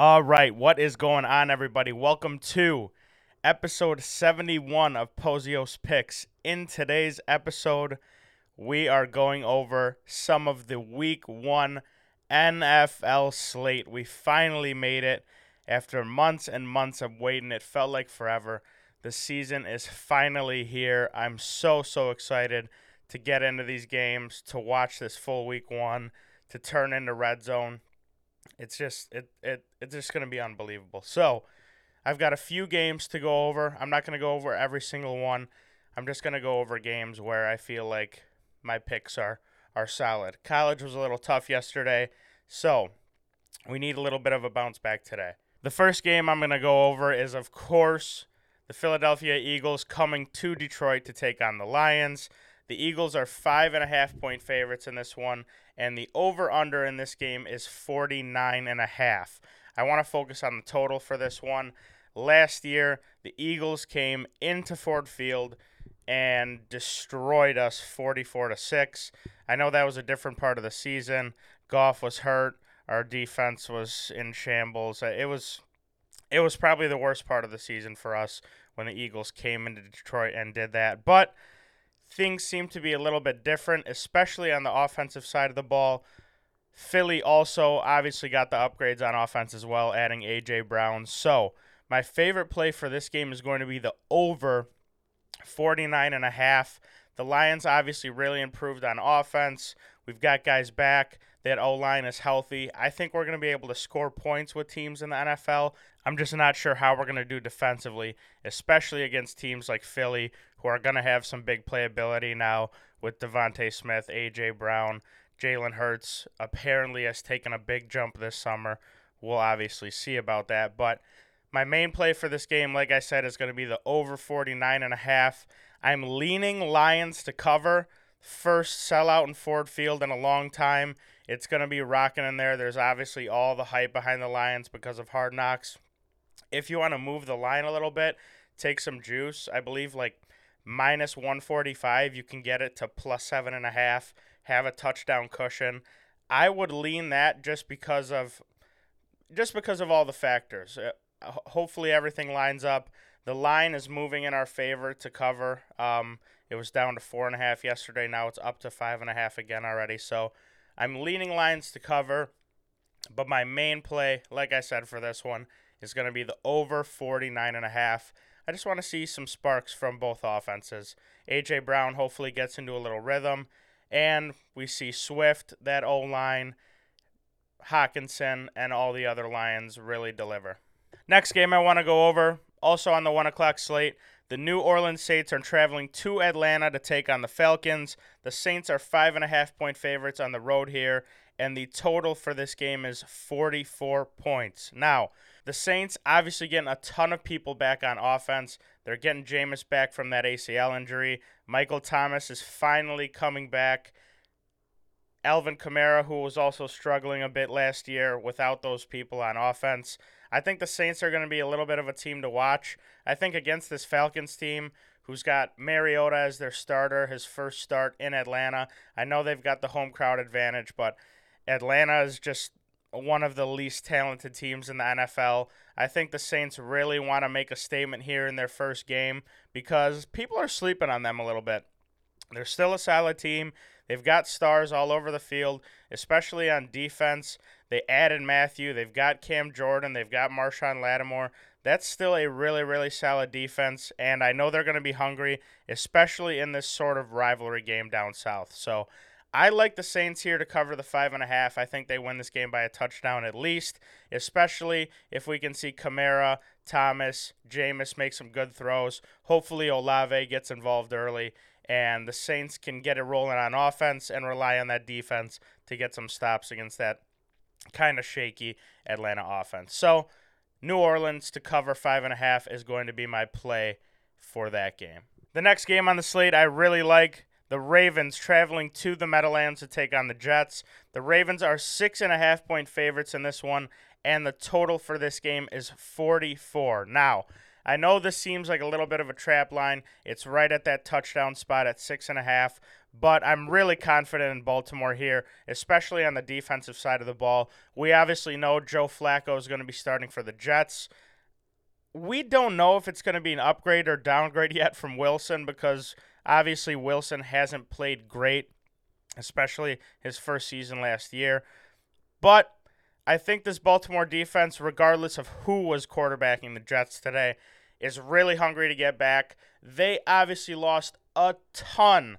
All right, what is going on, everybody? Welcome to episode 71 of Pozios Picks. In today's episode, we are going over some of the week one NFL slate. We finally made it after months and months of waiting. It felt like forever. The season is finally here. I'm so, so excited to get into these games, to watch this full week one, to turn into red zone it's just it it it's just going to be unbelievable. So, I've got a few games to go over. I'm not going to go over every single one. I'm just going to go over games where I feel like my picks are are solid. College was a little tough yesterday, so we need a little bit of a bounce back today. The first game I'm going to go over is, of course, the Philadelphia Eagles coming to Detroit to take on the Lions. The Eagles are five and a half point favorites in this one, and the over under in this game is 49 and a half. I want to focus on the total for this one. Last year, the Eagles came into Ford Field and destroyed us 44 to 6. I know that was a different part of the season. Goff was hurt, our defense was in shambles. It was it was probably the worst part of the season for us when the Eagles came into Detroit and did that. But things seem to be a little bit different, especially on the offensive side of the ball. Philly also obviously got the upgrades on offense as well, adding A.J. Brown. So, my favorite play for this game is going to be the over 49 and a half. The Lions obviously really improved on offense. We've got guys back. That O line is healthy. I think we're going to be able to score points with teams in the NFL. I'm just not sure how we're going to do defensively, especially against teams like Philly, who are going to have some big playability now with DeVonta Smith, A.J. Brown. Jalen Hurts apparently has taken a big jump this summer. We'll obviously see about that. But my main play for this game, like I said, is going to be the over 49 and a half. I'm leaning Lions to cover. First sellout in Ford Field in a long time. It's going to be rocking in there. There's obviously all the hype behind the Lions because of Hard Knocks. If you want to move the line a little bit, take some juice. I believe like minus 145, you can get it to plus seven and a half, have a touchdown cushion. I would lean that just because of just because of all the factors. Uh, hopefully everything lines up. The line is moving in our favor to cover. Um, it was down to four and a half yesterday. Now it's up to five and a half again already. So I'm leaning Lions to cover. But my main play, like I said for this one, is going to be the over 49 and a half. I just want to see some sparks from both offenses. AJ Brown hopefully gets into a little rhythm, and we see Swift, that O line, Hockenson, and all the other Lions really deliver. Next game I want to go over, also on the one o'clock slate. The New Orleans Saints are traveling to Atlanta to take on the Falcons. The Saints are five and a half point favorites on the road here, and the total for this game is 44 points. Now, the Saints obviously getting a ton of people back on offense. They're getting Jameis back from that ACL injury. Michael Thomas is finally coming back. Alvin Kamara, who was also struggling a bit last year without those people on offense. I think the Saints are going to be a little bit of a team to watch. I think against this Falcons team, who's got Mariota as their starter, his first start in Atlanta. I know they've got the home crowd advantage, but Atlanta is just one of the least talented teams in the NFL. I think the Saints really want to make a statement here in their first game because people are sleeping on them a little bit. They're still a solid team. They've got stars all over the field, especially on defense. They added Mathieu. They've got Cam Jordan. They've got Marshon Lattimore. That's still a really, really solid defense, and I know they're going to be hungry, especially in this sort of rivalry game down south. So I like the Saints here to cover the five and a half. I think they win this game by a touchdown at least, especially if we can see Kamara, Thomas, Jameis make some good throws. Hopefully, Olave gets involved early, and the Saints can get it rolling on offense and rely on that defense to get some stops against that kind of shaky Atlanta offense. So, New Orleans to cover five and a half is going to be my play for that game. The next game on the slate I really like the Ravens traveling to the Meadowlands to take on the Jets. The Ravens are six and a half point favorites in this one, and the total for this game is 44. Now, I know this seems like a little bit of a trap line. It's right at that touchdown spot at six and a half, but I'm really confident in Baltimore here, especially on the defensive side of the ball. We obviously know Joe Flacco is going to be starting for the Jets. We don't know if it's going to be an upgrade or downgrade yet from Wilson because obviously Wilson hasn't played great, especially his first season last year. But I think this Baltimore defense, regardless of who was quarterbacking the Jets today, is really hungry to get back. They obviously lost a ton,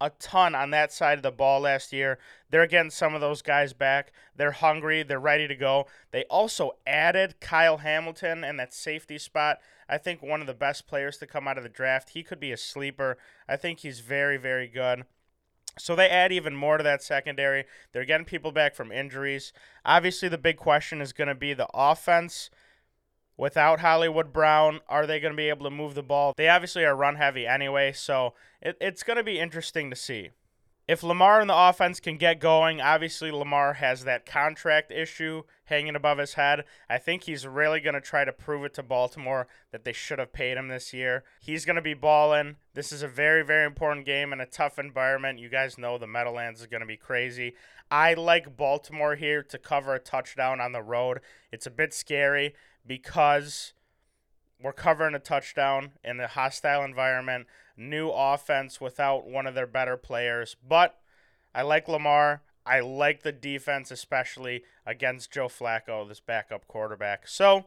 a ton on that side of the ball last year. They're getting some of those guys back. They're hungry. They're ready to go. They also added Kyle Hamilton in that safety spot. I think one of the best players to come out of the draft. He could be a sleeper. I think he's very, very good. So they add even more to that secondary. They're getting people back from injuries. Obviously, the big question is going to be the offense. Without Hollywood Brown, are they going to be able to move the ball? They obviously are run heavy anyway, so it, it's going to be interesting to see if Lamar and the offense can get going, obviously Lamar has that contract issue hanging above his head. I think he's really going to try to prove it to Baltimore that they should have paid him this year. He's going to be balling. This is a very, very important game in a tough environment. You guys know the Meadowlands is going to be crazy. I like Baltimore here to cover a touchdown on the road. It's a bit scary because we're covering a touchdown in a hostile environment new offense without one of their better players. But I like Lamar. I like the defense, especially against Joe Flacco, this backup quarterback. So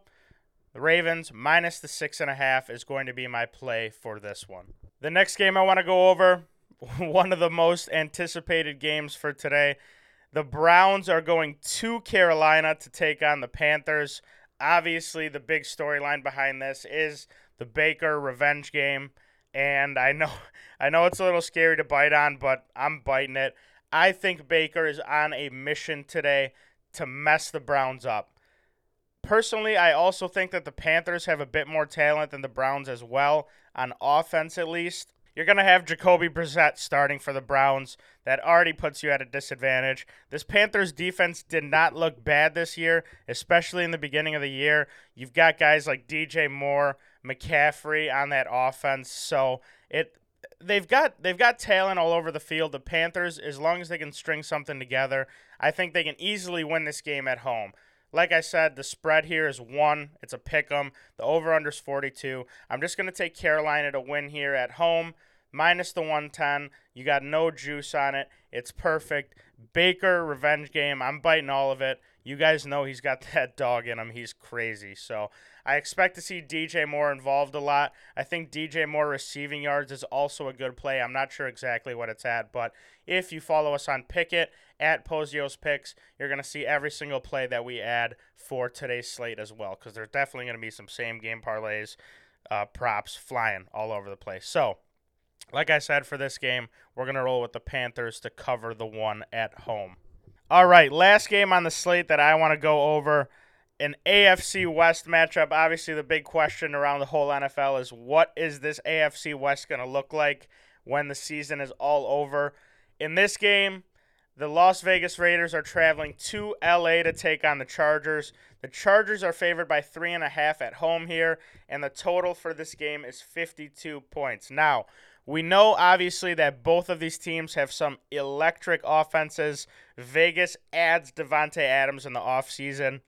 the Ravens minus the six and a half is going to be my play for this one. The next game I want to go over, one of the most anticipated games for today. The Browns are going to Carolina to take on the Panthers. Obviously, the big storyline behind this is the Baker revenge game and I know I know it's a little scary to bite on, but I'm biting it. I think Baker is on a mission today to mess the Browns up. Personally, I also think that the Panthers have a bit more talent than the Browns as well, on offense at least. You're going to have Jacoby Brissett starting for the Browns. That already puts you at a disadvantage. This Panthers defense did not look bad this year, especially in the beginning of the year. You've got guys like DJ Moore, McCaffrey on that offense. So it they've got they've got talent all over the field. The Panthers, as long as they can string something together, I think they can easily win this game at home. Like I said, the spread here is one. It's a pick 'em. The over under is 42. I'm just going to take Carolina to win here at home, minus the 110. You got no juice on it. It's perfect. Baker revenge game. I'm biting all of it. You guys know he's got that dog in him. He's crazy. So I expect to see DJ Moore involved a lot. I think DJ Moore receiving yards is also a good play. I'm not sure exactly what it's at, but if you follow us on Pikkit at Pozios Picks, you're going to see every single play that we add for today's slate as well, because there's definitely going to be some same game parlays, uh, props flying all over the place. So, like I said, for this game, we're going to roll with the Panthers to cover the one at home. All right, last game on the slate that I want to go over an AFC West matchup. Obviously, the big question around the whole NFL is what is this AFC West going to look like when the season is all over? In this game, the Las Vegas Raiders are traveling to LA to take on the Chargers. The Chargers are favored by three and a half at home here, and the total for this game is 52 points. Now, we know obviously that both of these teams have some electric offenses. Vegas adds Davante Adams in the offseason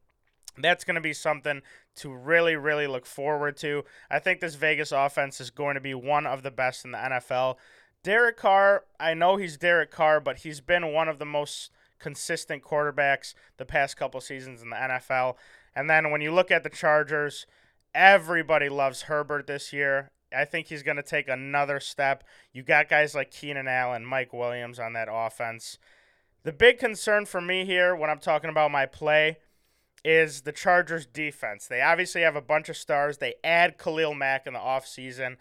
that's going to be something to really, really look forward to. I think this Vegas offense is going to be one of the best in the NFL. Derek Carr, I know he's Derek Carr, but he's been one of the most consistent quarterbacks the past couple seasons in the NFL. And then when you look at the Chargers, everybody loves Herbert this year. I think he's going to take another step. You got guys like Keenan Allen, Mike Williams on that offense. The big concern for me here when I'm talking about my play is the Chargers defense. They obviously have a bunch of stars. They add Khalil Mack in the offseason.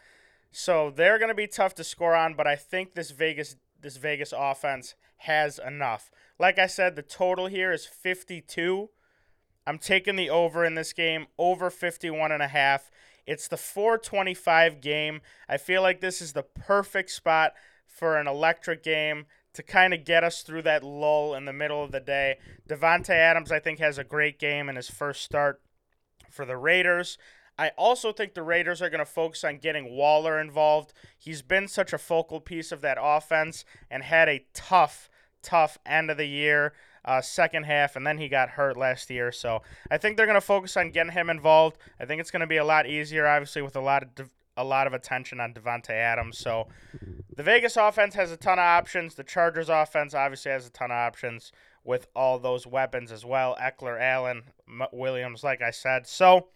So they're going to be tough to score on, but I think this Vegas this Vegas offense has enough. Like I said, the total here is 52. I'm taking the over in this game, over 51 and a half. It's the 425 game. I feel like this is the perfect spot for an electric game to kind of get us through that lull in the middle of the day. Davante Adams, I think, has a great game in his first start for the Raiders. I also think the Raiders are going to focus on getting Waller involved. He's been such a focal piece of that offense and had a tough, tough end of the year, uh, second half, and then he got hurt last year. So I think they're going to focus on getting him involved. I think it's going to be a lot easier, obviously, with a lot of de- a lot of attention on Davante Adams. So the Vegas offense has a ton of options. The Chargers offense obviously has a ton of options with all those weapons as well. Ekeler, Allen, M- Williams, like I said. So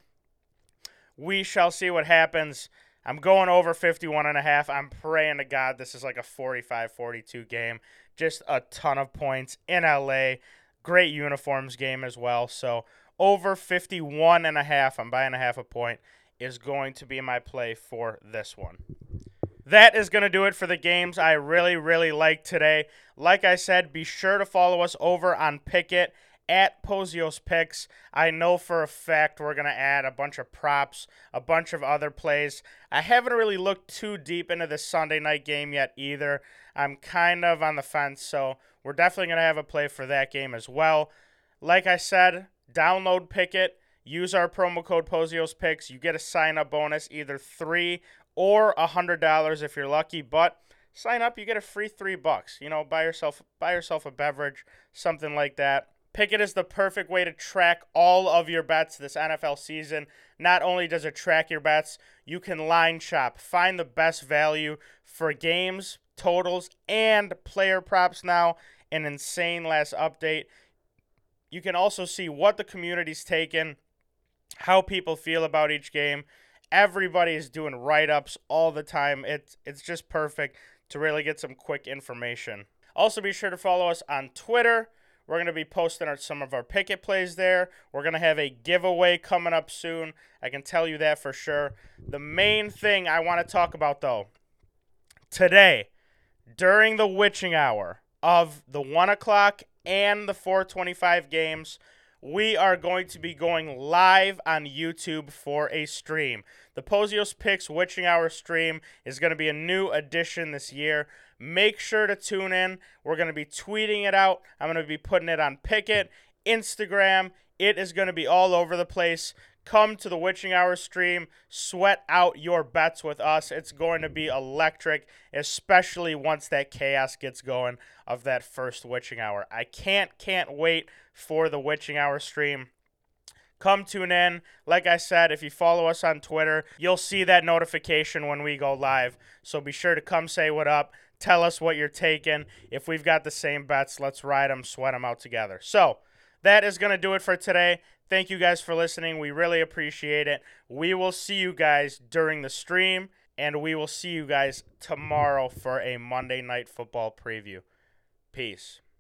we shall see what happens. I'm going over 51 and a half. I'm praying to God this is like a 45-42 game. Just a ton of points in LA. Great uniforms game as well. So over 51 and a half, I'm buying a half a point is going to be my play for this one. That is going to do it for the games I really, really like today. Like I said, be sure to follow us over on Pikkit at Pozios Picks. I know for a fact we're going to add a bunch of props, a bunch of other plays. I haven't really looked too deep into the Sunday night game yet either. I'm kind of on the fence, so we're definitely going to have a play for that game as well. Like I said, download Pikkit. Use our promo code Pozios Picks. You get a sign up bonus, either three or a hundred dollars if you're lucky. But sign up, you get a free three bucks. You know, buy yourself buy yourself a beverage, something like that. Pikkit is the perfect way to track all of your bets this NFL season. Not only does it track your bets, you can line shop, find the best value for games, totals, and player props now. An insane last update. You can also see what the community's taken, how people feel about each game. Everybody is doing write ups all the time. It's, it's just perfect to really get some quick information. Also, be sure to follow us on Twitter we're going to be posting our, some of our Pikkit plays there. We're going to have a giveaway coming up soon. I can tell you that for sure. The main thing I want to talk about, though, today, during the witching hour of the 1 o'clock and the 425 games, we are going to be going live on YouTube for a stream. The Pozios Picks Witching Hour stream is going to be a new addition this year. Make sure to tune in. We're going to be tweeting it out. I'm going to be putting it on Pikkit, Instagram. It is going to be all over the place. Come to the Witching Hour stream, sweat out your bets with us. It's going to be electric, especially once that chaos gets going of that first Witching Hour. I can't, can't wait for the Witching Hour stream. Come tune in. Like I said, if you follow us on Twitter, you'll see that notification when we go live. So be sure to come say what up. Tell us what you're taking. If we've got the same bets, let's ride them, sweat them out together. So that is going to do it for today. Thank you guys for listening. We really appreciate it. We will see you guys during the stream, and we will see you guys tomorrow for a Monday Night Football preview. Peace.